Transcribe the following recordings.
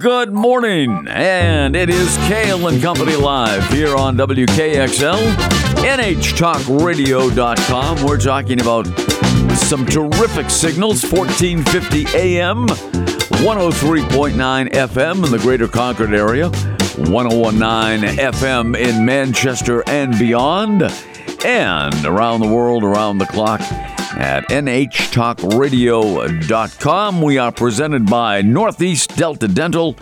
Good morning, and it is Cail and Company Live here on WKXL, NHTalkRadio.com. We're talking about some terrific signals 1450 AM, 103.9 FM in the greater Concord area, 1019 FM in Manchester and beyond, and around the world, around the clock at nhtalkradio.com. We are presented by Northeast Delta Dental.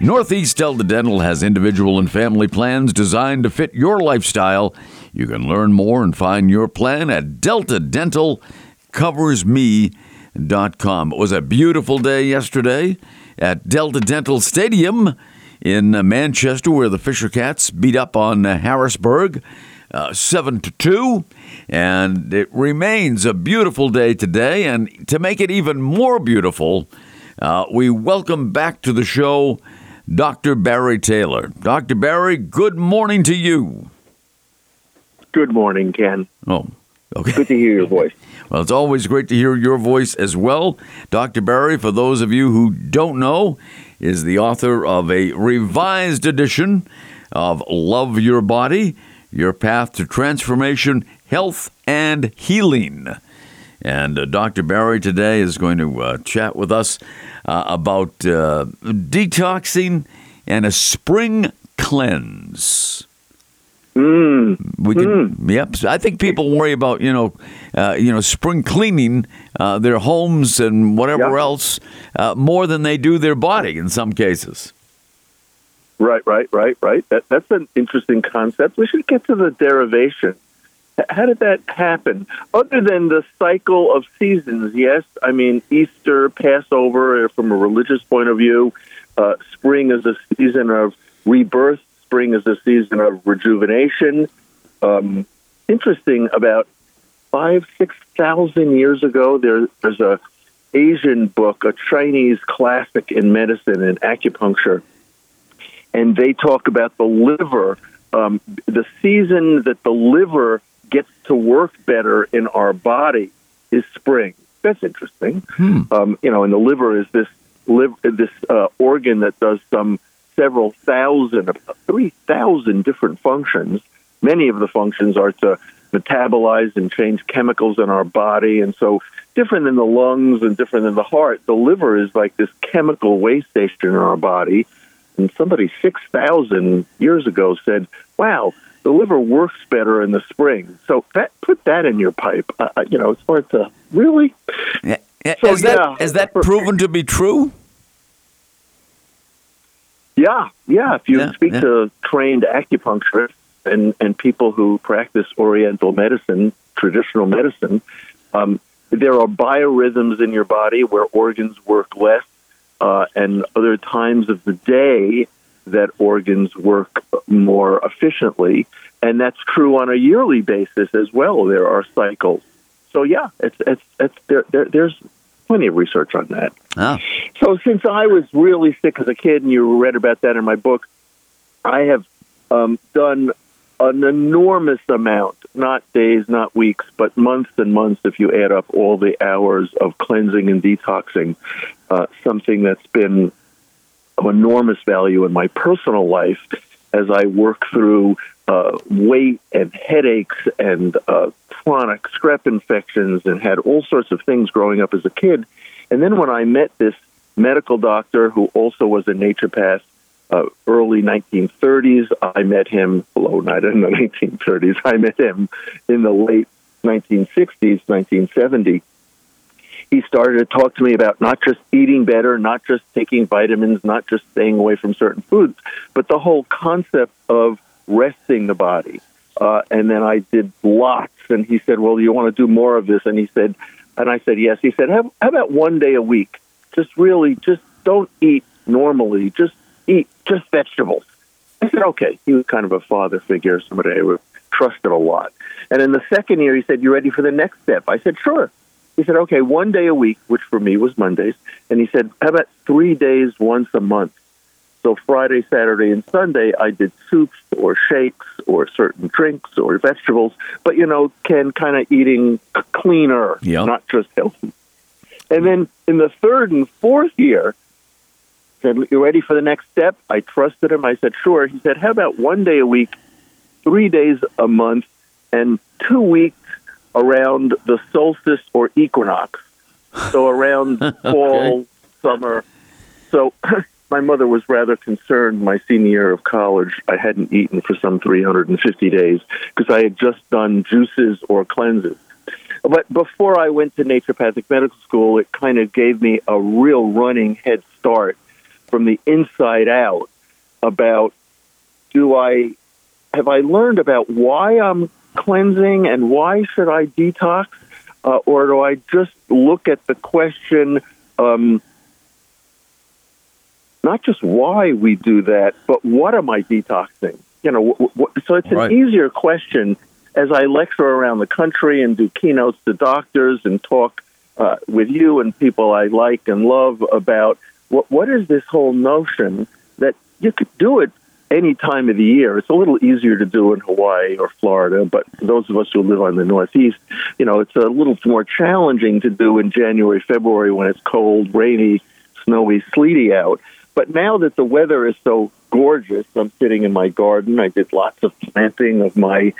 Northeast Delta Dental has individual and family plans designed to fit your lifestyle. You can learn more and find your plan at deltadentalcoversme.com. It was a beautiful day yesterday at Delta Dental Stadium in Manchester where the Fisher Cats beat up on Harrisburg uh, 7 to 2. And it remains a beautiful day today. And to make it even more beautiful, uh, we welcome back to the show Dr. Barry Taylor. Dr. Barry, good morning to you. Good morning, Ken. Oh, okay. Good to hear your voice. Well, it's always great to hear your voice as well. Dr. Barry, for those of you who don't know, is the author of a revised edition of Love Your Body Your Path to Transformation, Health, and Healing. And uh, Dr. Barry today is going to uh, chat with us uh, about uh, detoxing and a spring cleanse. Mm. We can, yep. I think people worry about you know, uh, you know, spring cleaning uh, their homes and whatever Yeah. else uh, more than they do their body in some cases. Right, right, right, right. That, that's an interesting concept. We should get to the derivation. How did that happen? Other than the cycle of seasons, yes. I mean, Easter, Passover, uh, from a religious point of view, uh, spring is a season of rebirth. Spring is a season of rejuvenation. Um, interesting. About five, six thousand years ago, there, there's a Asian book, a Chinese classic in medicine and acupuncture, and they talk about the liver, um, the season that the liver gets to work better in our body is spring. That's interesting. Um, you know, and the liver is this liv- this uh, organ that does some several thousand, three thousand different functions. Many of the functions are to metabolize and change chemicals in our body, and so different than the lungs and different than the heart. The liver is like this chemical waste station in our body. And somebody 6,000 years ago said, wow, the liver works better in the spring. So that put that in your pipe. Uh, uh, you know, it's hard to really. Yeah, yeah, So, is that yeah. is that proven to be true? Yeah, yeah. If you Yeah, speak yeah. to trained acupuncturists and, and people who practice Oriental medicine, traditional medicine, um, there are biorhythms in your body where organs work less, uh, and other times of the day that organs work more efficiently. And that's true on a yearly basis as well. There are cycles. So yeah, it's it's it's there, there there's plenty of research on that. Ah, So since I was really sick as a kid, and you read about that in my book, I have um, done an enormous amount, not days, not weeks, but months and months if you add up all the hours of cleansing and detoxing, uh, something that's been of enormous value in my personal life as I work through uh, weight and headaches and uh, chronic strep infections and had all sorts of things growing up as a kid. And then when I met this medical doctor who also was a naturopath, uh, early 1930s, I met him, well, not in the 1930s, I met him in the late 1960s, 1970 he started to talk to me about not just eating better, not just taking vitamins, not just staying away from certain foods, but the whole concept of resting the body. Uh, and then I did lots, and he said, "Well, you want to do more of this?" And he said, and I said, "Yes." He said, "How, how about one day a week? Just really, just don't eat normally. Just eat just vegetables." I said, "Okay." He was kind of a father figure, somebody I trusted a lot. And in the second year, he said, "You ready for the next step?" I said, "Sure." He said, okay, one day a week, which for me was Mondays. And he said, how about three days once a month? So Friday, Saturday, and Sunday, I did soups or shakes or certain drinks or vegetables, but, you know, can kind of eating cleaner, Yeah. not just healthy. And then in the third and fourth year, said, You ready for the next step? I trusted him. I said, Sure. He said, How about one day a week, three days a month, and two weeks around the solstice or equinox? So around fall, summer. So my mother was rather concerned my senior year of college. I hadn't eaten for some 350 days because I had just done juices or cleanses. But before I went to naturopathic medical school, it kind of gave me a real running head start from the inside out about do I have I learned about why I'm cleansing and why should I detox, uh, or do I just look at the question? Um, not just why we do that, but what am I detoxing? You know, w- w- so it's an right. easier question as I lecture around the country and do keynotes to doctors and talk uh, with you and people I like and love about what, what is this whole notion that you could do it any time of the year. It's a little easier to do in Hawaii or Florida, but those of us who live on the Northeast, you know, it's a little more challenging to do in January, February when it's cold, rainy, snowy, sleety out. But now that the weather is so gorgeous, I'm sitting in my garden. I did lots of planting of my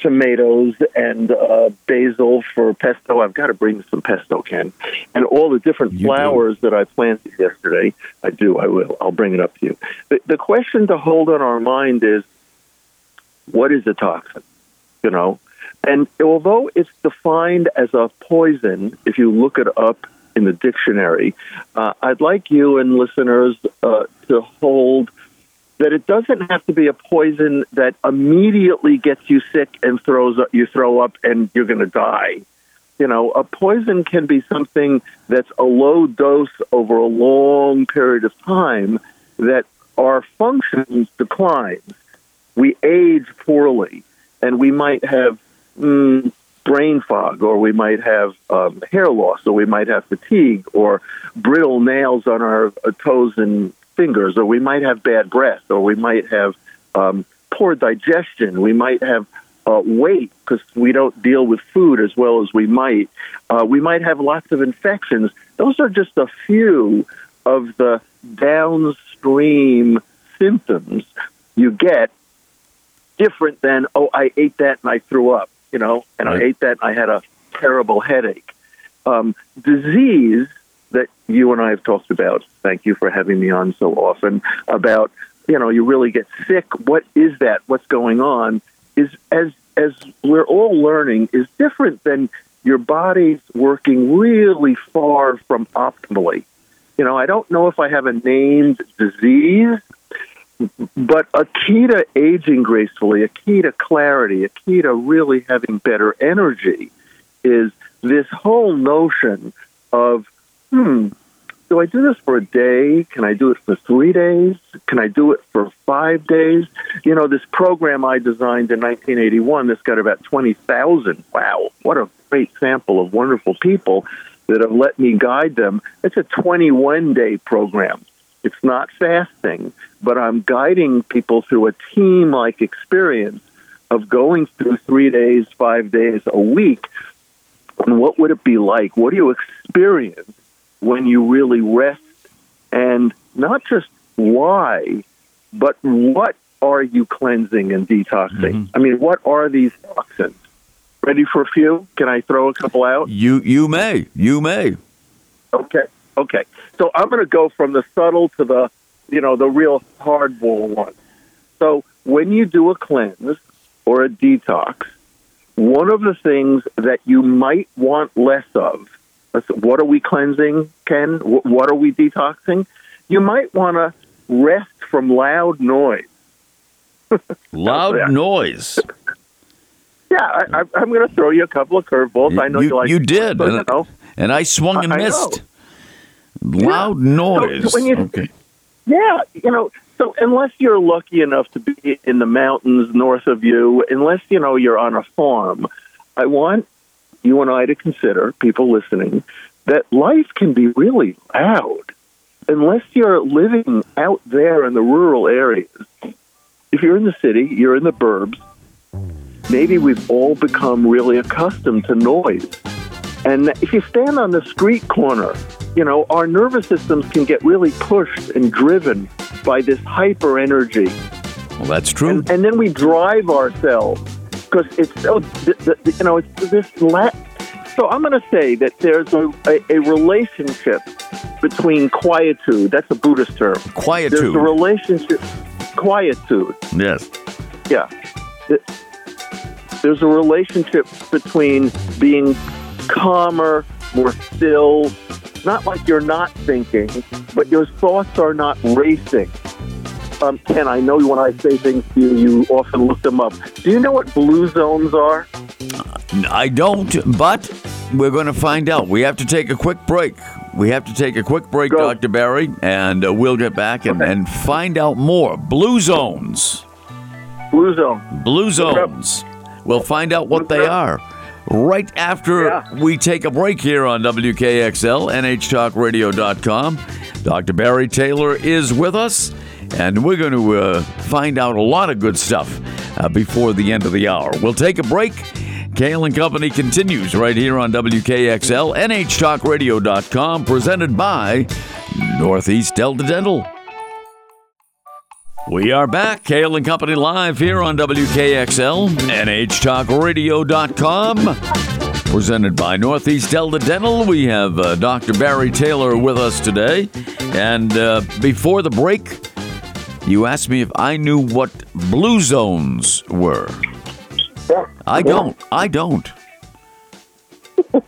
tomatoes and uh, basil for pesto. I've got to bring some pesto, Ken. And all the different you flowers do. that I planted yesterday. I do. I will. I'll bring it up to you. The, the question to hold on our mind is, what is a toxin? You know, and although it's defined as a poison, if you look it up in the dictionary. Uh, I'd like you and listeners uh, to hold that it doesn't have to be a poison that immediately gets you sick and throws up, you throw up and you're going to die. You know, a poison can be something that's a low dose over a long period of time that our functions decline. We age poorly, and we might have mm, brain fog, or we might have um, hair loss, or we might have fatigue, or brittle nails on our uh, toes and fingers, or we might have bad breath, or we might have um, poor digestion. We might have uh, weight because we don't deal with food as well as we might. Uh, we might have lots of infections. Those are just a few of the downstream symptoms you get different than, oh, I ate that and I threw up you know, and right. I ate that. And I had a terrible headache. Um, disease that you and I have talked about. Thank you for having me on so often about you know you really get sick. What is that? What's going on? Is as as we're all learning is different than your body's working really far from optimally. You know, I don't know if I have a named disease but a key to aging gracefully, a key to clarity, a key to really having better energy is this whole notion of, hmm, do I do this for a day? Can I do it for three days? Can I do it for five days? You know, this program I designed in 1981, this got about 20,000. Wow, what a great sample of wonderful people that have let me guide them. It's a 21 day program. It's not fasting, but I'm guiding people through a team like experience of going through three days, five days a week. And what would it be like? What do you experience when you really rest? And not just why, but what are you cleansing and detoxing? Mm-hmm. I mean, what are these toxins? Ready for a few? Can I throw a couple out? You you may. You may. Okay. Okay. So I'm going to go from the subtle to the, you know, the real hardball one. So when you do a cleanse or a detox, one of the things that you might want less of, what are we cleansing, Ken? What are we detoxing? You might want to rest from loud noise. loud noise. Yeah, I, am going to throw you a couple of curveballs. I know you, you like. You did, and, know. and I swung and I, missed. Loud yeah. noise. So, you, okay. Yeah, you know, so unless you're lucky enough to be in the mountains north of you, unless you know you're on a farm, I want you and I to consider, people listening, that life can be really loud. Unless you're living out there in the rural areas, if you're in the city, you're in the burbs, maybe we've all become really accustomed to noise. And if you stand on the street corner you know, our nervous systems can get really pushed and driven by this hyper energy. Well, that's true. And, and then we drive ourselves because it's oh, so, the, you know, it's this. La- so I'm going to say that there's a, a, a, relationship between quietude. That's a Buddhist term. Quietude. There's a relationship. Quietude. Yes. Yeah. There's a relationship between being calmer, more still, not like you're not thinking, but your thoughts are not racing. Um, Ken, I know when I say things to you, you often look them up. Do you know what blue zones are? I don't, but we're going to find out. We have to take a quick break. We have to take a quick break, Go. Dr. Barry, and uh, we'll get back and, Okay. and find out more. Blue zones. Blue zone. Blue zones. We'll find out what they are right after Yeah. we take a break here on WKXL, NHTalkRadio.com. Dr. Barry Taylor is with us, and we're going to uh, find out a lot of good stuff uh, before the end of the hour. We'll take a break. Cail and Company continues right here on WKXL, NHTalkRadio.com, presented by Northeast Delta Dental. We are back, Cail and Company live here on WKXL, NHTalkRadio.com. Presented by Northeast Delta Dental. We have uh, Dr. Barry Taylor with us today. And uh, before the break, you asked me if I knew what blue zones were. Yeah. I don't. I don't.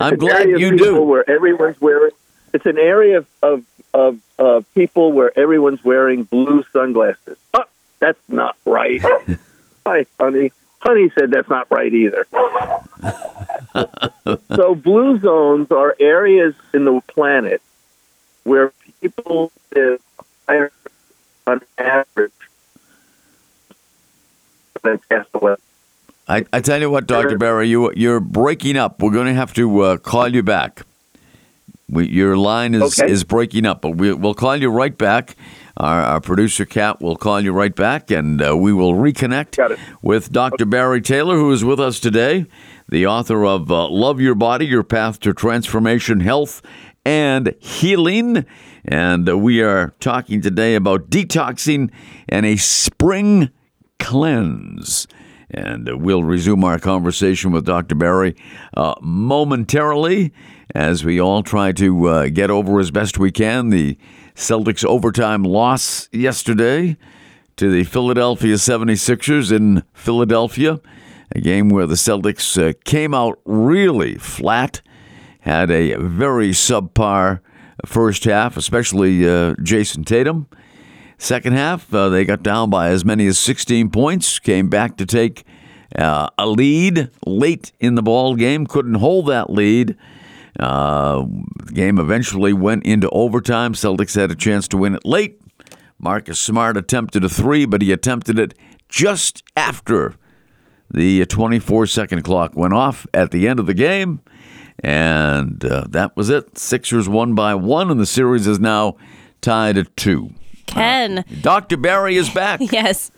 I'm glad you do. Where everyone's wearing, it's an area of of, of uh, people where everyone's wearing blue sunglasses. Oh, that's not right. Hi, honey. Honey said that's not right either. so blue zones are areas in the planet where people live higher on average than pass away. I, I tell you what, Doctor Barry, you you're breaking up. We're going to have to uh, call you back. We, your line is Okay. is breaking up, but we, we'll call you right back. Our, our producer Kat will call you right back, and uh, we will reconnect with Dr. Barry Taylor, who is with us today, the author of uh, "Love Your Body: Your Path to Transformation, Health, and Healing." And we are talking today about detoxing and a spring cleanse. And we'll resume our conversation with Dr. Barry uh, momentarily as we all try to uh, get over as best we can the Celtics overtime loss yesterday to the Philadelphia 76ers in Philadelphia, a game where the Celtics uh, came out really flat, had a very subpar first half, especially uh, Jayson Tatum. Second half, uh, they got down by as many as 16 points, came back to take uh, a lead late in the ball game, couldn't hold that lead. Uh, the game eventually went into overtime. Celtics had a chance to win it late. Marcus Smart attempted a three, but he attempted it just after the 24 second clock went off at the end of the game. And uh, that was it. Sixers won by one, and the series is now tied at two. Ken. Dr. Barry is back. yes.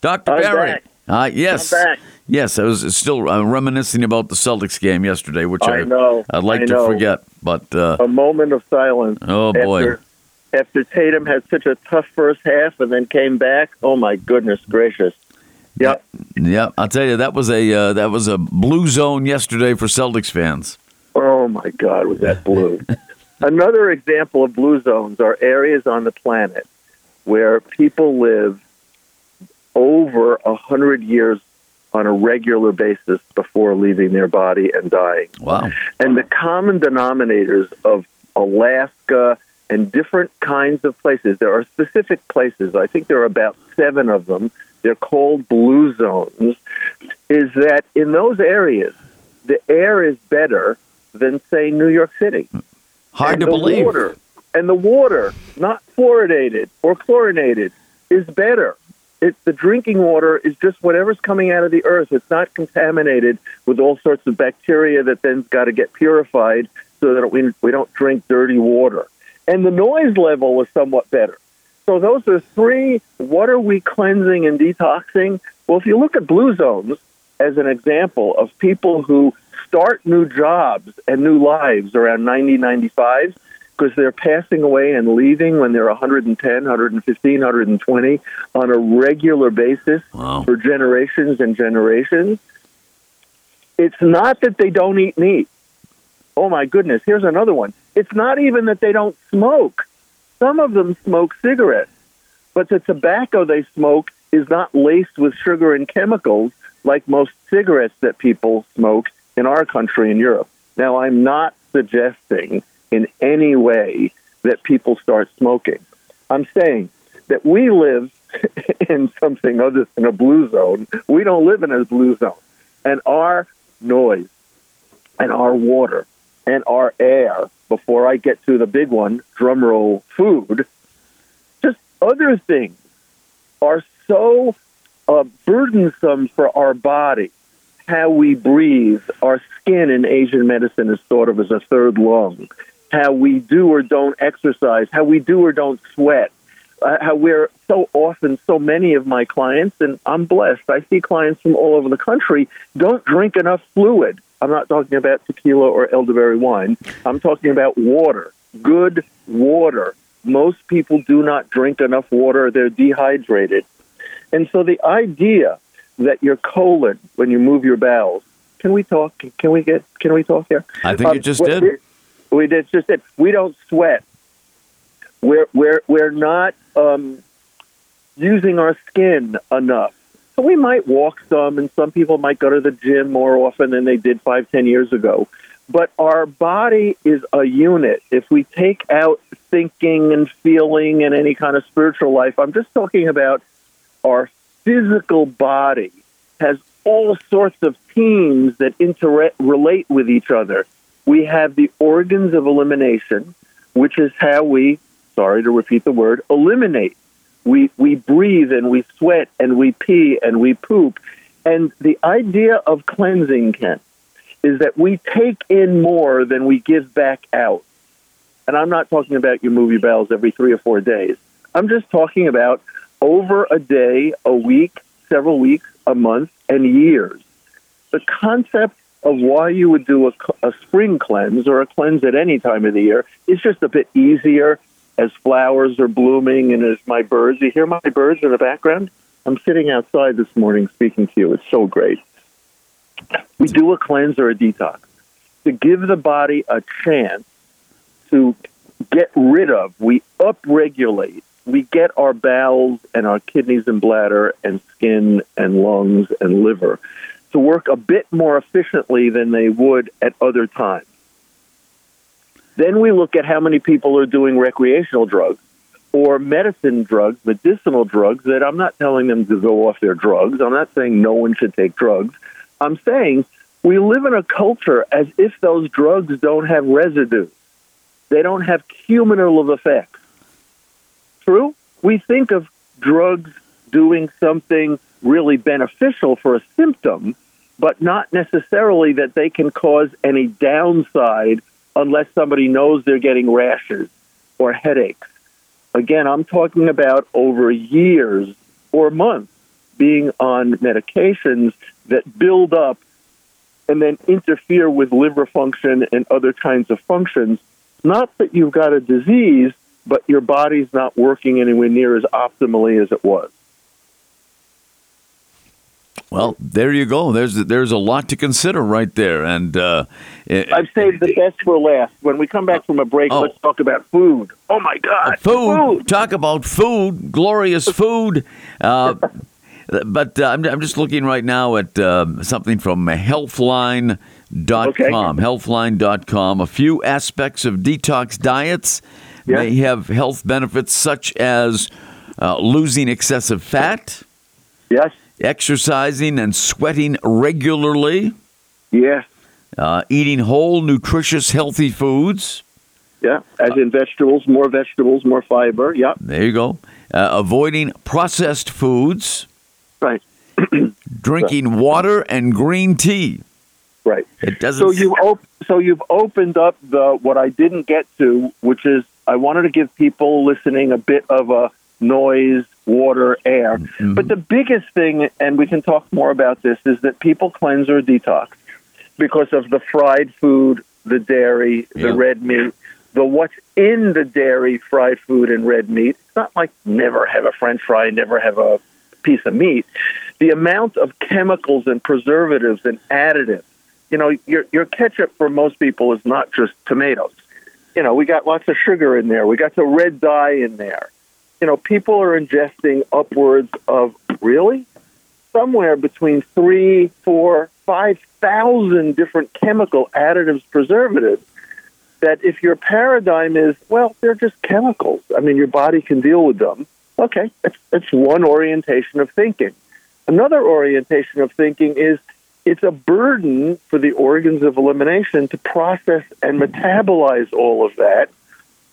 Dr. I'm Barry. back. Uh, yes. I'm back. Yes, I was still uh, reminiscing about the Celtics game yesterday, which I, I know. I'd like I to know. forget. But uh, A moment of silence. oh boy, After, after Tatum had such a tough first half and then came back, oh my goodness gracious. Yep. yeah, I'll tell you that was a uh, that was a blue zone yesterday for Celtics fans. Oh my God, was that blue? Another example of blue zones are areas on the planet where people live over a hundred years on a regular basis before leaving their body and dying. Wow. And the common denominators of Alaska and different kinds of places, there are specific places, I think there are about seven of them, they're called blue zones, is that in those areas, the air is better than, say, New York City. Hard and to believe. Water, and the water, not fluoridated or chlorinated, is better. It, the drinking water is just whatever's coming out of the earth. It's not contaminated with all sorts of bacteria that then's got to get purified so that we, we don't drink dirty water. And the noise level is somewhat better. So those are three. What are we cleansing and detoxing? Well, if you look at blue zones as an example of people who start new jobs and new lives around 90, 95 because they're passing away and leaving when they're 110, 115, 120 on a regular basis Wow. for generations and generations. It's not that they don't eat meat. Oh my goodness, here's another one. It's not even that they don't smoke. Some of them smoke cigarettes, but the tobacco they smoke is not laced with sugar and chemicals like most cigarettes that people smoke in our country in Europe. Now, I'm not suggesting in any way that people start smoking. I'm saying that we live in something other than a blue zone. We don't live in a blue zone. And our noise and our water and our air, before I get to the big one, drum roll food, just other things are so uh, burdensome for our body. How we breathe, our skin in Asian medicine is thought of as a third lung. How we do or don't exercise, how we do or don't sweat, uh, how we're so often, so many of my clients, and I'm blessed, I see clients from all over the country, don't drink enough fluid. I'm not talking about tequila or elderberry wine. I'm talking about water, good water. Most people do not drink enough water, they're dehydrated. And so the idea that your colon, when you move your bowels, can we talk? Can we get? Can we talk here? I think Um, you just did. We, we did just did. We don't sweat. We're we're we're not um, using our skin enough. So we might walk some, and some people might go to the gym more often than they did five, ten years ago. But our body is a unit. If we take out thinking and feeling and any kind of spiritual life, I'm just talking about our physical body has all sorts of teams that interrelate with each other. We have the organs of elimination, which is how we, sorry to repeat the word, eliminate. We, we breathe and we sweat and we pee and we poop. And the idea of cleansing, Ken, is that we take in more than we give back out. And I'm not talking about your bowels every three or four days. I'm just talking about over a day, a week, several weeks, a month, and years. The concept of why you would do a, a spring cleanse or a cleanse at any time of the year is just a bit easier as flowers are blooming and as my birds. You hear my birds in the background? I'm sitting outside this morning speaking to you. It's so great. We do a cleanse or a detox to give the body a chance to get rid of, we upregulate, we get our bowels and our kidneys and bladder and skin and lungs and liver to work a bit more efficiently than they would at other times. Then we look at how many people are doing recreational drugs or medicine drugs, medicinal drugs that I'm not telling them to go off their drugs. I'm not saying no one should take drugs. I'm saying we live in a culture as if those drugs don't have residue. They don't have cumulative effects. True? We think of drugs doing something really beneficial for a symptom, but not necessarily that they can cause any downside unless somebody knows they're getting rashes or headaches. Again, I'm talking about over years or months being on medications that build up and then interfere with liver function and other kinds of functions. Not that you've got a disease, but your body's not working anywhere near as optimally as it was. Well, there you go. There's there's a lot to consider right there, and uh, it- I've saved the best for last. When we come back from a break, Oh. let's talk about food. Oh my God, food. Talk about food, glorious food. Uh, but uh, I'm, I'm just looking right now at um something from Healthline.com. Okay. Healthline.com. A few aspects of detox diets Yeah. may have health benefits such as uh, losing excessive fat, Yes, exercising and sweating regularly, yes, uh, eating whole, nutritious, healthy foods. yeah. As in vegetables, more vegetables, more fiber. Yeah, There you go. Uh, avoiding processed foods, right, drinking water and green tea. right. It doesn't. So you op- so you've opened up the what I didn't get to, which is I wanted to give people listening a bit of a noise, water, air. Mm-hmm. But the biggest thing, and we can talk more about this, is that people cleanse or detox. because of the fried food, the dairy, the Yeah. red meat, the what's in the dairy, fried food, and red meat. It's not like never have a French fry, never have a piece of meat. The amount of chemicals and preservatives and additives. You know, your your ketchup for most people is not just tomatoes. You know, we got lots of sugar in there. We got the red dye in there. You know, people are ingesting upwards of really somewhere between three, four, five thousand different chemical additives, preservatives. That if your paradigm is, well, they're just chemicals. I mean, your body can deal with them. Okay, that's, that's one orientation of thinking. Another orientation of thinking is it's a burden for the organs of elimination to process and metabolize all of that.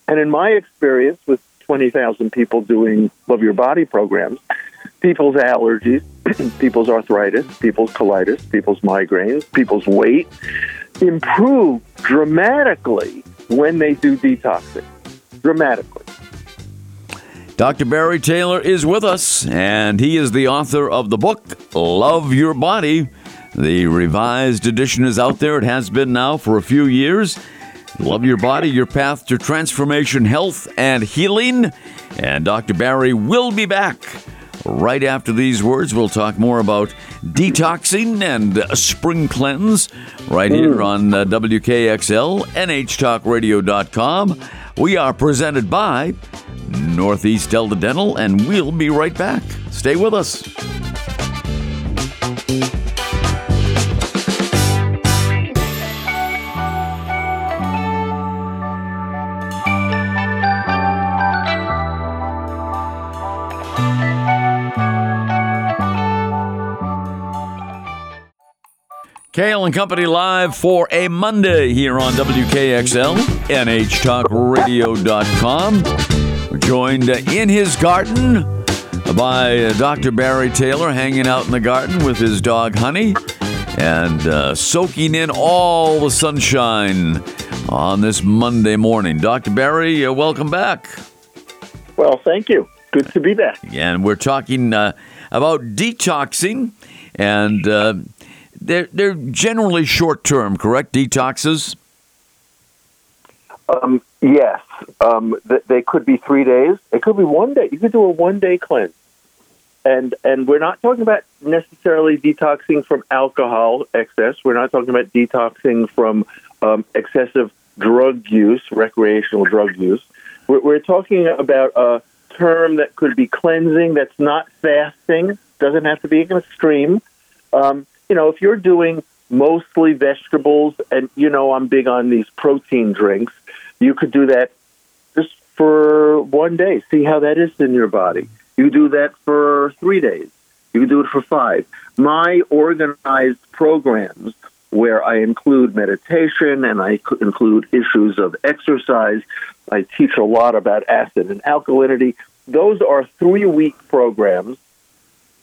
And in my experience with 20,000 people doing Love Your Body programs, people's allergies, people's arthritis, people's colitis, people's migraines, people's weight improve dramatically when they do detoxing. Dramatically. Dr. Barry Taylor is with us, and he is the author of the book, Love Your Body. The revised edition is out there. It has been now for a few years. Love Your Body, Your Path to Transformation, Health, and Healing. And Dr. Barry will be back right after these words. We'll talk more about detoxing and spring cleanse right here on uh, WKXL, NHTalkRadio.com. We are presented by Northeast Delta Dental, and we'll be right back. Stay with us. Cail and Company live for a Monday here on WKXL, NHTalkRadio.com. We're joined in his garden by uh, Dr. Barry Taylor, hanging out in the garden with his dog Honey and uh, soaking in all the sunshine on this Monday morning. Dr. Barry, uh, welcome back. Well, thank you. Good to be back. And we're talking uh, about detoxing, and uh, they're, they're generally short term, correct? Detoxes? Um, yes, um, th- they could be three days. It could be one day. You could do a one day cleanse, and and we're not talking about necessarily detoxing from alcohol excess. We're not talking about detoxing from um, excessive drug use, recreational drug use. We're, we're talking about a term that could be cleansing. That's not fasting. Doesn't have to be an extreme. Um, you know, if you're doing mostly vegetables, and you know I'm big on these protein drinks, you could do that just for one day. See how that is in your body. You do that for three days. You do it for five. My organized programs, where I include meditation and I include issues of exercise, I teach a lot about acid and alkalinity. Those are three week programs.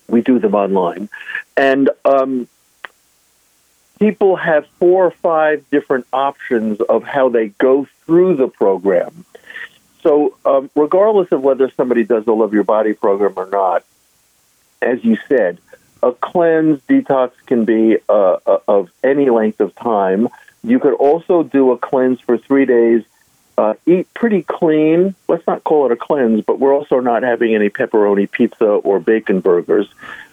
We do them online. And um, people have four or five different options of how they go through the program. So, um, regardless of whether somebody does the Love Your Body program or not, as you said, a cleanse detox can be uh, uh, of any length of time. You could also do a cleanse for three days. Uh, eat pretty clean. Let's not call it a cleanse, but we're also not having any pepperoni pizza or bacon burgers.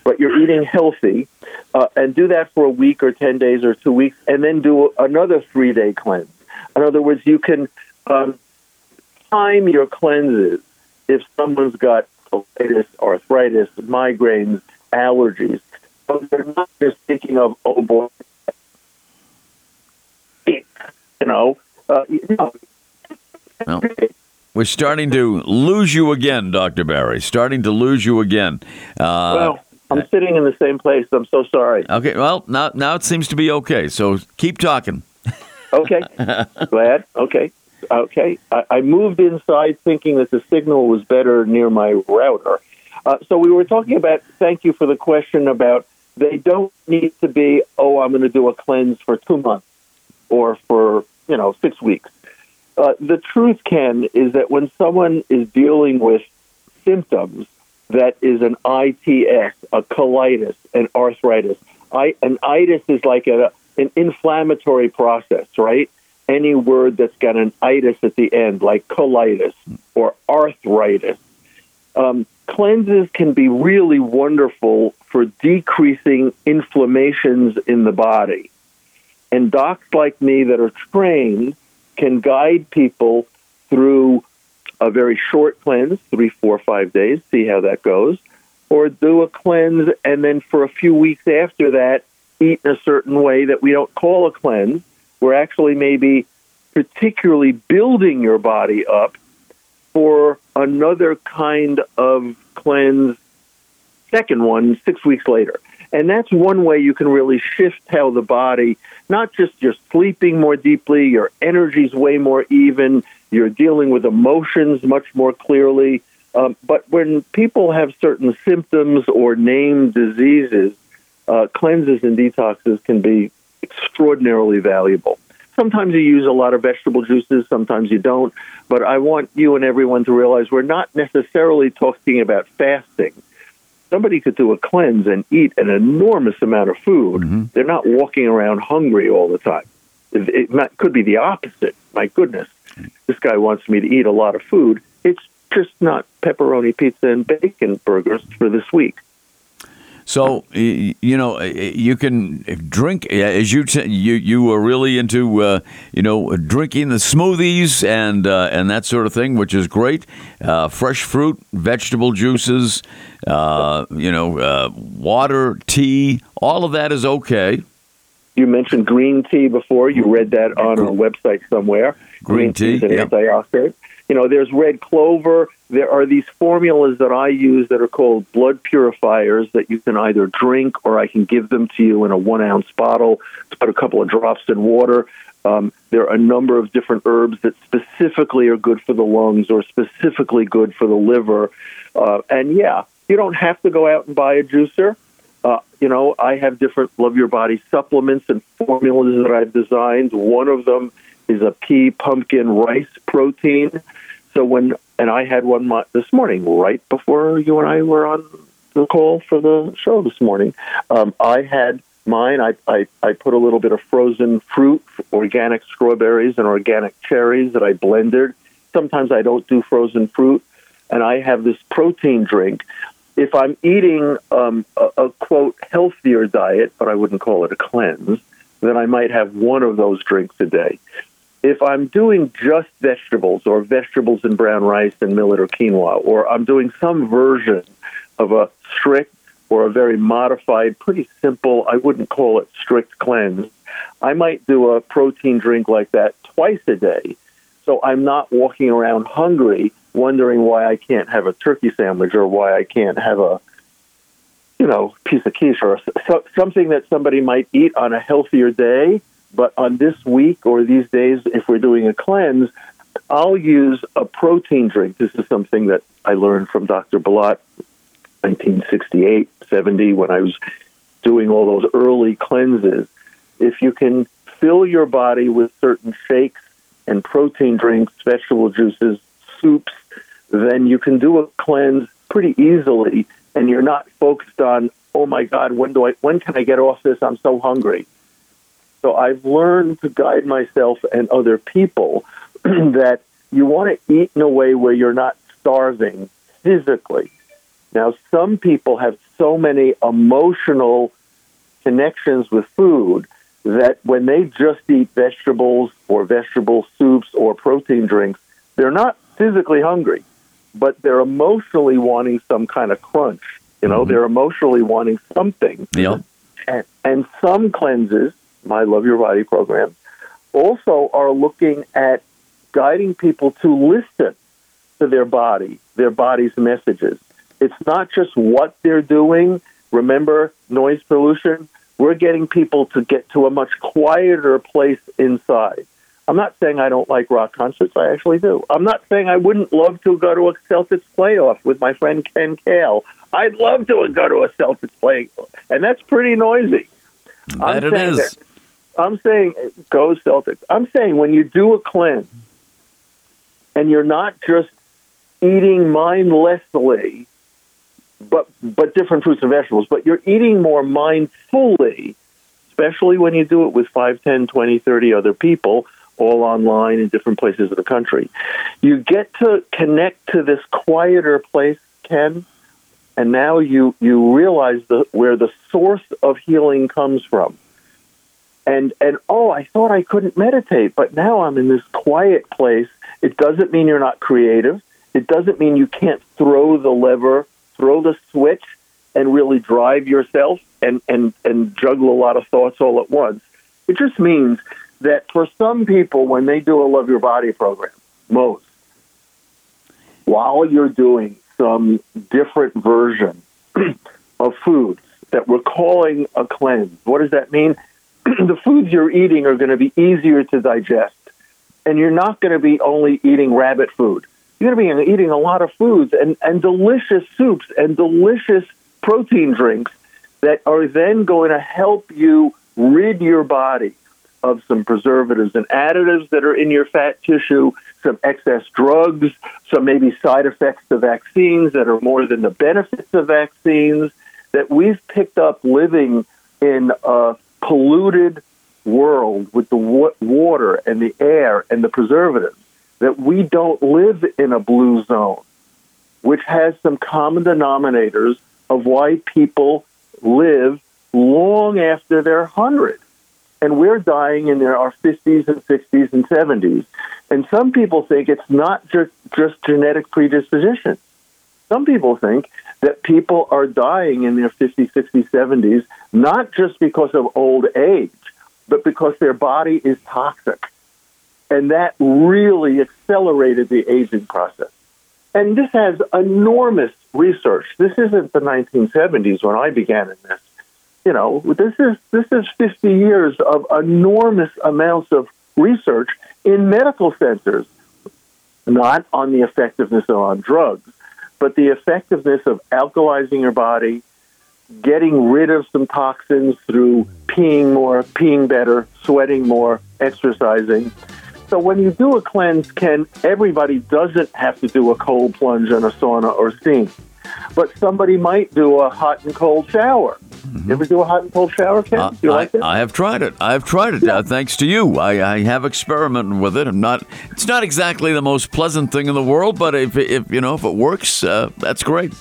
But you're eating healthy, uh, and do that for a week or ten days or two weeks, and then do another three day cleanse. In other words, you can um, time your cleanses if someone's got colitis, arthritis, migraines, allergies. They're not just thinking of, oh boy, you know, uh, you know, Well, we're starting to lose you again, Dr. Barry. Starting to lose you again. Uh, well, I'm sitting in the same place. I'm so sorry. okay, well, now, now it seems to be okay. So keep talking. Okay, glad. Okay, okay. I, I moved inside thinking that the signal was better near my router. Uh, so we were talking about. Thank you for the question about. They don't need to be. Oh, I'm going to do a cleanse for two months, or for you know six weeks. Uh, the truth, Ken, is that when someone is dealing with symptoms that is an ITS, a colitis, an arthritis. I, an itis is like a, an inflammatory process, right? Any word that's got an itis at the end, like colitis or arthritis. Um, cleanses can be really wonderful for decreasing inflammations in the body. And docs like me that are trained can guide people through a very short cleanse, three, four, five days, see how that goes, or do a cleanse and then for a few weeks after that, eat in a certain way that we don't call a cleanse. We're actually maybe particularly building your body up for another kind of cleanse, second one, six weeks later. And that's one way you can really shift how the body, not just you're sleeping more deeply, your energy's way more even, you're dealing with emotions much more clearly. Um, but when people have certain symptoms or named diseases, uh, cleanses and detoxes can be extraordinarily valuable. Sometimes you use a lot of vegetable juices, sometimes you don't. But I want you and everyone to realize we're not necessarily talking about fasting. Somebody could do a cleanse and eat an enormous amount of food. Mm-hmm. They're not walking around hungry all the time. It, it could be the opposite. My goodness, this guy wants me to eat a lot of food. It's just not pepperoni pizza and bacon burgers for this week. So you know you can drink as you you you were really into uh, you know drinking the smoothies and uh, and that sort of thing, which is great. Uh, fresh fruit, vegetable juices, uh, you know, uh, water, tea, all of that is okay. You mentioned green tea before. You read that on a website somewhere. Green, green tea, tea is an yep. antioxidant. You know, there's red clover there are these formulas that I use that are called blood purifiers that you can either drink or I can give them to you in a one ounce bottle put a couple of drops in water. Um, there are a number of different herbs that specifically are good for the lungs or specifically good for the liver. Uh, and yeah, you don't have to go out and buy a juicer. Uh, you know, I have different Love Your Body supplements and formulas that I've designed. One of them is a pea pumpkin rice protein. So when and I had one this morning, right before you and I were on the call for the show this morning. Um, I had mine. I, I, I put a little bit of frozen fruit, organic strawberries and organic cherries that I blended. Sometimes I don't do frozen fruit, and I have this protein drink. If I'm eating um, a, a quote healthier diet, but I wouldn't call it a cleanse, then I might have one of those drinks a day if I'm doing just vegetables or vegetables and brown rice and millet or quinoa, or I'm doing some version of a strict or a very modified, pretty simple, I wouldn't call it strict cleanse, I might do a protein drink like that twice a day. So I'm not walking around hungry wondering why I can't have a turkey sandwich or why I can't have a you know, piece of quiche or so, something that somebody might eat on a healthier day but on this week or these days, if we're doing a cleanse, I'll use a protein drink. This is something that I learned from Dr. Balot, 1968, 70, when I was doing all those early cleanses. If you can fill your body with certain shakes and protein drinks, vegetable juices, soups, then you can do a cleanse pretty easily, and you're not focused on, oh my God, when do I, when can I get off this? I'm so hungry. So I've learned to guide myself and other people that you want to eat in a way where you're not starving physically. Now, some people have so many emotional connections with food that when they just eat vegetables or vegetable soups or protein drinks, they're not physically hungry, but they're emotionally wanting some kind of crunch. You know, mm-hmm. they're emotionally wanting something. Yeah. And, and some cleanses my Love Your Body program, also are looking at guiding people to listen to their body, their body's messages. It's not just what they're doing. Remember noise pollution? We're getting people to get to a much quieter place inside. I'm not saying I don't like rock concerts. I actually do. I'm not saying I wouldn't love to go to a Celtics playoff with my friend Ken Cail. I'd love to go to a Celtics play, and that's pretty noisy. That I'm it is. That I'm saying go Celtics. I'm saying when you do a cleanse and you're not just eating mindlessly, but but different fruits and vegetables, but you're eating more mindfully, especially when you do it with 5, 10, 20, 30 other people, all online in different places of the country. You get to connect to this quieter place, Ken, and now you, you realize the, where the source of healing comes from. And, and oh, I thought I couldn't meditate, but now I'm in this quiet place. It doesn't mean you're not creative. It doesn't mean you can't throw the lever, throw the switch, and really drive yourself and, and, and juggle a lot of thoughts all at once. It just means that for some people, when they do a Love Your Body program, most, while you're doing some different version of foods that we're calling a cleanse, what does that mean? the foods you're eating are going to be easier to digest. And you're not going to be only eating rabbit food. You're going to be eating a lot of foods and, and delicious soups and delicious protein drinks that are then going to help you rid your body of some preservatives and additives that are in your fat tissue, some excess drugs, some maybe side effects to vaccines that are more than the benefits of vaccines, that we've picked up living in a polluted world with the water and the air and the preservatives, that we don't live in a blue zone, which has some common denominators of why people live long after they're 100. And we're dying in our 50s and 60s and 70s. And some people think it's not just, just genetic predisposition. Some people think that people are dying in their 50s, 60s, 70s, not just because of old age, but because their body is toxic. And that really accelerated the aging process. And this has enormous research. This isn't the 1970s when I began in this. You know, this is this is 50 years of enormous amounts of research in medical centers, not on the effectiveness of on drugs, but the effectiveness of alkalizing your body, getting rid of some toxins through peeing more, peeing better, sweating more, exercising. So when you do a cleanse, Ken, everybody doesn't have to do a cold plunge in a sauna or steam. But somebody might do a hot and cold shower. Mm-hmm. You ever do a hot and cold shower, Ken? Uh, you like I, it? I have tried it. I have tried it. Yeah. Uh, thanks to you, I, I have experimented with it. I'm not. It's not exactly the most pleasant thing in the world, but if, if you know if it works, uh, that's great.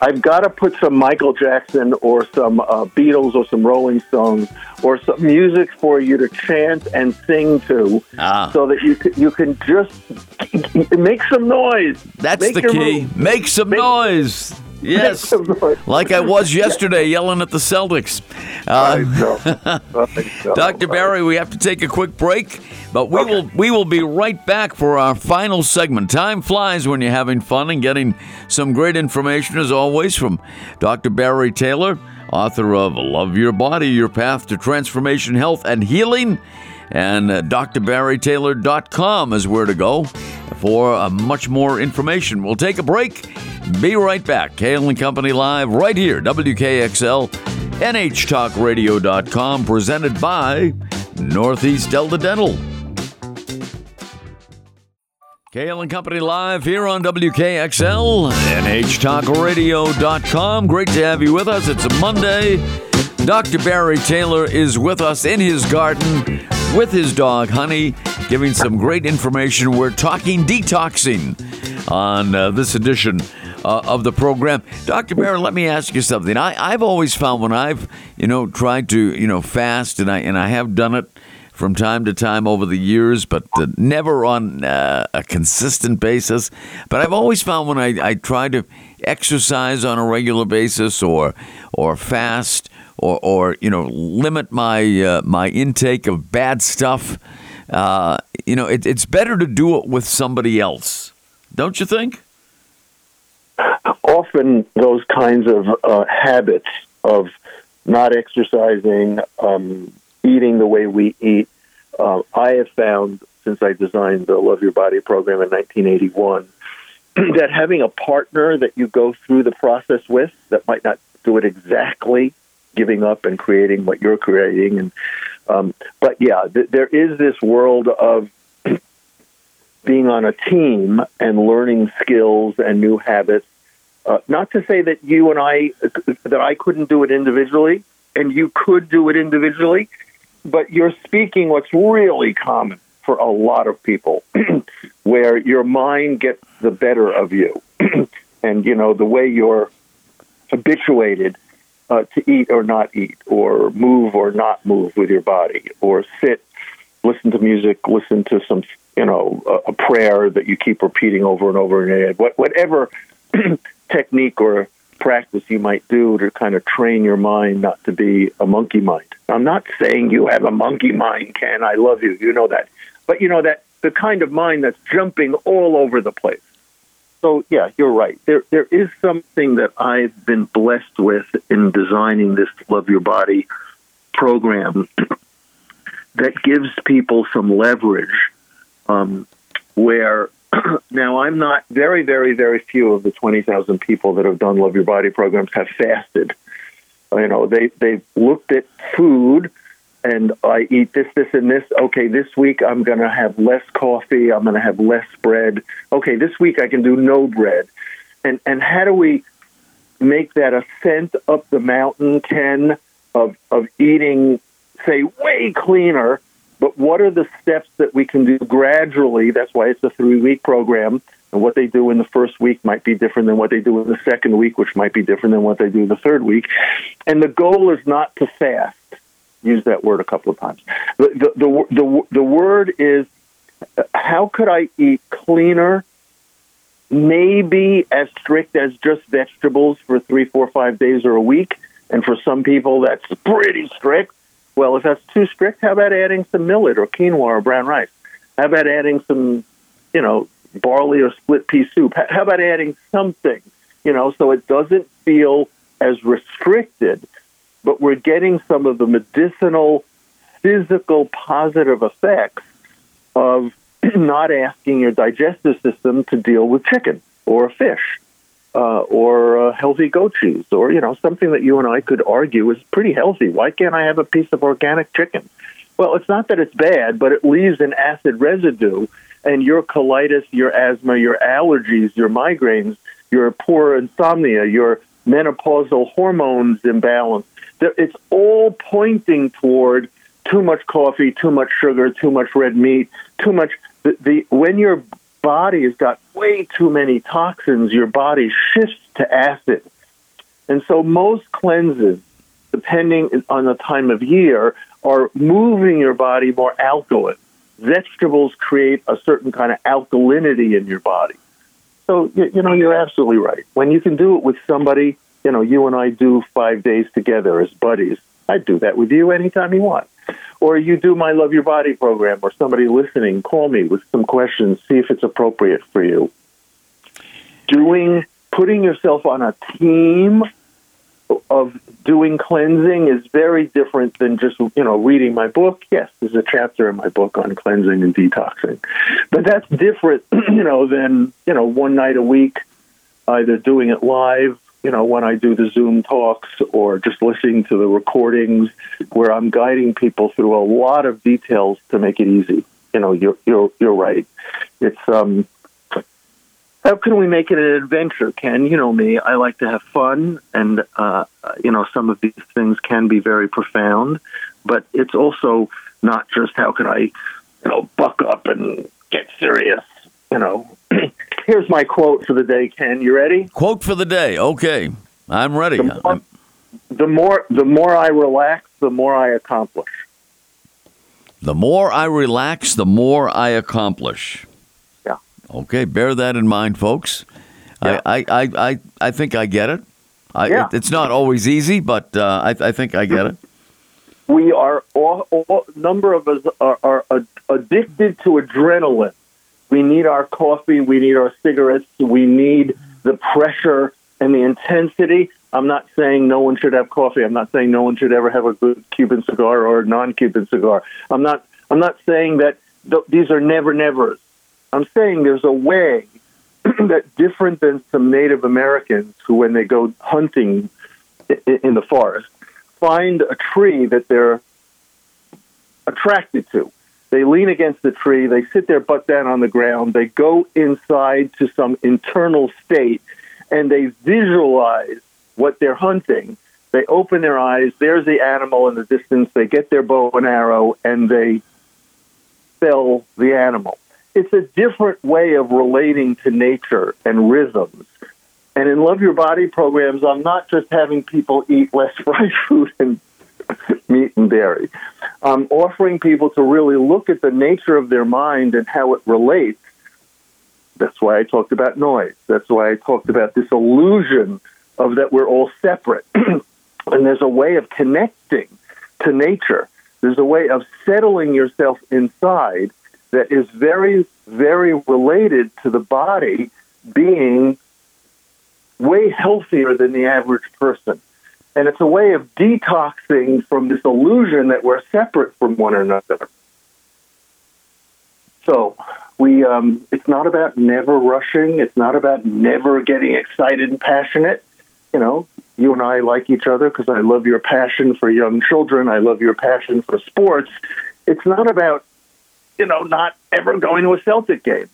I've got to put some Michael Jackson or some uh, Beatles or some Rolling Stones or some music for you to chant and sing to, ah. so that you can, you can just make some noise. That's make the key. Make some make, noise. Yes, like I was yesterday yelling at the Celtics. Uh, Dr. Barry, we have to take a quick break, but we okay. will we will be right back for our final segment. Time flies when you're having fun and getting some great information as always from Dr. Barry Taylor, author of Love Your Body: Your Path to Transformation, Health, and Healing. And drbarrytaylor.com is where to go for uh, much more information. We'll take a break. Be right back. Cail and Company Live right here, WKXL, NHTalkRadio.com, presented by Northeast Delta Dental. Cail and Company Live here on WKXL, NHTalkRadio.com. Great to have you with us. It's a Monday. Dr. Barry Taylor is with us in his garden with his dog, Honey, giving some great information. We're talking detoxing on uh, this edition uh, of the program. Dr. Barry, let me ask you something. I, have always found when I've, you know, tried to, you know, fast, and I, and I have done it from time to time over the years, but uh, never on uh, a consistent basis. But I've always found when I, I try to exercise on a regular basis or or fast or, or you know limit my uh, my intake of bad stuff. Uh, you know, it, it's better to do it with somebody else, don't you think? Often, those kinds of uh, habits of not exercising, um, eating the way we eat, uh, I have found since I designed the Love Your Body program in 1981 that having a partner that you go through the process with that might not do it exactly giving up and creating what you're creating. And um, but yeah, th- there is this world of being on a team and learning skills and new habits. Uh, not to say that you and I that I couldn't do it individually, and you could do it individually, but you're speaking what's really common for a lot of people, where your mind gets the better of you, and you know the way you're habituated uh, to eat or not eat, or move or not move with your body, or sit, listen to music, listen to some, you know, a, a prayer that you keep repeating over and over in your. What, whatever technique or practice you might do to kind of train your mind not to be a monkey mind. I'm not saying you have a monkey mind, Ken. I love you. You know that. But you know that the kind of mind that's jumping all over the place. So yeah, you're right. There there is something that I've been blessed with in designing this Love Your Body program that gives people some leverage um, where now I'm not very, very, very few of the 20,000 people that have done Love Your Body programs have fasted. You know, they, they've looked at food and I eat this, this, and this. Okay, this week I'm going to have less coffee. I'm going to have less bread. Okay, this week I can do no bread. And, and how do we make that ascent up the mountain, Ken, of, of eating, say, way cleaner but what are the steps that we can do gradually? That's why it's a three week program. And what they do in the first week might be different than what they do in the second week, which might be different than what they do in the third week. And the goal is not to fast. Use that word a couple of times. The, the, the, the, the word is how could I eat cleaner, maybe as strict as just vegetables for three, four, five days or a week? And for some people, that's pretty strict. Well, if that's too strict, how about adding some millet or quinoa or brown rice? How about adding some, you know, barley or split pea soup? How about adding something, you know, so it doesn't feel as restricted, but we're getting some of the medicinal, physical, positive effects of not asking your digestive system to deal with chicken or fish uh, or uh, healthy goat cheese, or you know something that you and I could argue is pretty healthy. Why can't I have a piece of organic chicken? Well, it's not that it's bad, but it leaves an acid residue, and your colitis, your asthma, your allergies, your migraines, your poor insomnia, your menopausal hormones imbalance. It's all pointing toward too much coffee, too much sugar, too much red meat, too much. The, the when your body has got way too many toxins, your body shifts to acid. And so most cleanses, depending on the time of year, are moving your body more alkaline. Vegetables create a certain kind of alkalinity in your body. So, you, know, you're absolutely right. When you can do it with somebody, you know, you and I do five days together as buddies, I'd do that with you anytime you want or you do my Love Your Body program, or somebody listening, call me with some questions, see if it's appropriate for you. Doing, putting yourself on a team of doing cleansing is very different than just you know reading my book. Yes, there's a chapter in my book on cleansing and detoxing, but that's different, you know, than you know one night a week, either doing it live you know, when I do the Zoom talks or just listening to the recordings where I'm guiding people through a lot of details to make it easy. You know, you're you're you're right. It's um how can we make it an adventure, Ken? You know me. I like to have fun, and uh, you know some of these things can be very profound, but it's also not just how can I, you know, buck up and get serious. You know, Here's my quote for the day, Ken. You ready? Quote for the day. Okay, I'm ready. The more, the more, the more I relax, the more I accomplish. The more I relax, the more I accomplish. Yeah. Okay, bear that in mind, folks. Yeah. I, I, I, I think I get it. I, yeah. It, it's not always easy, but uh, I, I think I get it. We are all, all number of us are, are addicted to adrenaline. We need our coffee. We need our cigarettes. We need the pressure and the intensity. I'm not saying no one should have coffee. I'm not saying no one should ever have a good Cuban cigar or a non-Cuban cigar. I'm not. I'm not saying that th- these are never nevers. I'm saying there's a way that different than some Native Americans who, when they go hunting in, in the forest, find a tree that they're attracted to. They lean against the tree. They sit their butt down on the ground. They go inside to some internal state and they visualize what they're hunting. They open their eyes. There's the animal in the distance. They get their bow and arrow and they fell the animal. It's a different way of relating to nature and rhythms. And in Love Your Body programs, I'm not just having people eat less fried food and meat and dairy. I'm offering people to really look at the nature of their mind and how it relates. That's why I talked about noise. That's why I talked about this illusion of that we're all separate. and there's a way of connecting to nature. There's a way of settling yourself inside that is very, very related to the body being way healthier than the average person. And it's a way of detoxing from this illusion that we're separate from one another. So we, um, it's not about never rushing. It's not about never getting excited and passionate. You know, you and I like each other because I love your passion for young children. I love your passion for sports. It's not about, you know, not ever going to a Celtic game.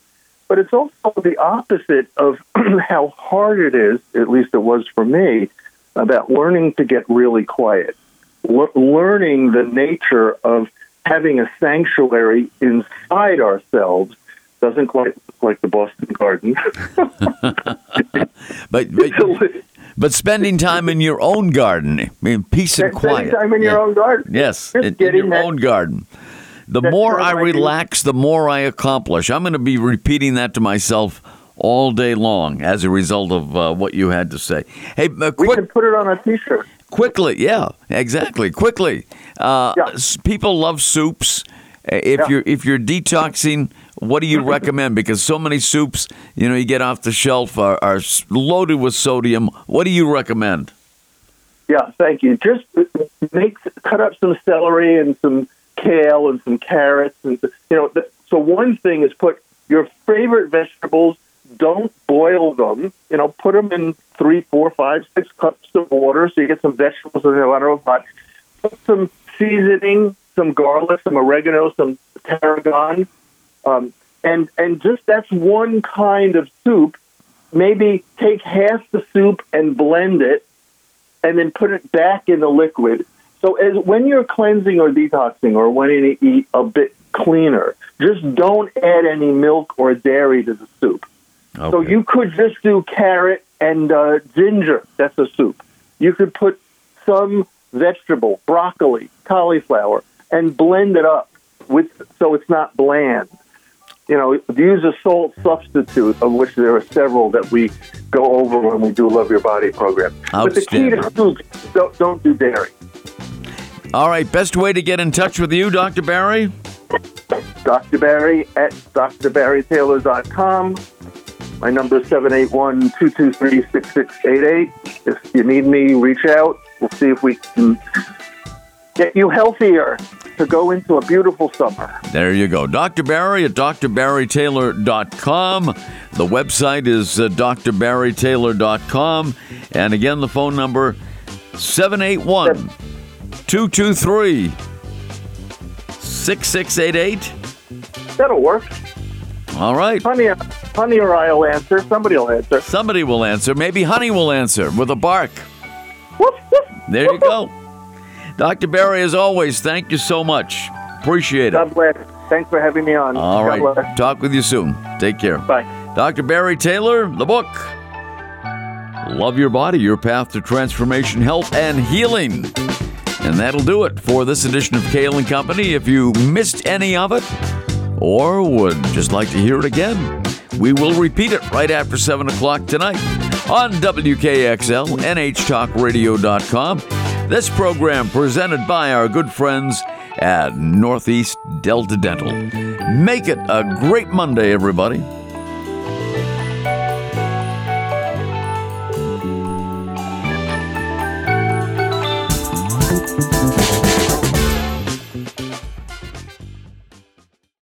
But it's also the opposite of how hard it is, at least it was for me, about learning to get really quiet, learning the nature of having a sanctuary inside ourselves doesn't quite look like the Boston Garden. but, but, but spending time in your own garden, I mean, peace and quiet. Spending time in yeah. your own garden. Yes, in, in, your that, own garden. The more I relax, the more I accomplish. I'm going to be repeating that to myself all day long as a result of uh, what you had to say. Hey, uh, quick, we can put it on a T-shirt. Quickly, yeah, exactly. Quickly, uh, yeah. people love soups. Uh, if yeah. you're if you're detoxing, what do you recommend? Because so many soups, you know, you get off the shelf are, are loaded with sodium. What do you recommend? Yeah, thank you. Just make cut up some celery and some kale and some carrots, and you know. So one thing is put your favorite vegetables don't boil them. You know, put them in three, four, five, six cups of water so you get some vegetables in there. I don't know, but put some seasoning, some garlic, some oregano, some tarragon, um, and and just that's one kind of soup. Maybe take half the soup and blend it, and then put it back in the liquid. So as when you're cleansing or detoxing, or when you eat a bit cleaner, just don't add any milk or dairy to the soup. Okay. So you could just do carrot and uh, ginger. That's a soup. You could put some vegetable, broccoli, cauliflower, and blend it up with so it's not bland. You know, use a salt substitute, of which there are several that we go over when we do Love Your Body program. But the key to soup, don't, don't do dairy. All right, best way to get in touch with you, Dr. Barry? Dr. Barry at drbarrytaylor.com. My number is 781 223 6688. If you need me, reach out. We'll see if we can get you healthier to go into a beautiful summer. There you go. Dr. Barry at drbarrytaylor.com. The website is uh, drbarrytaylor.com. And again, the phone number 781 223 6688. That'll work. All right. Honey, honey or I'll answer. Somebody will answer. Somebody will answer. Maybe Honey will answer with a bark. There you go. Dr. Barry, as always, thank you so much. Appreciate it. God bless. Thanks for having me on. All right. Talk with you soon. Take care. Bye. Dr. Barry Taylor, the book. Love Your Body, Your Path to Transformation, Health, and Healing. And that'll do it for this edition of Cail and Company. If you missed any of it, or would just like to hear it again, we will repeat it right after 7 o'clock tonight on WKXL, NHTalkRadio.com. This program presented by our good friends at Northeast Delta Dental. Make it a great Monday, everybody.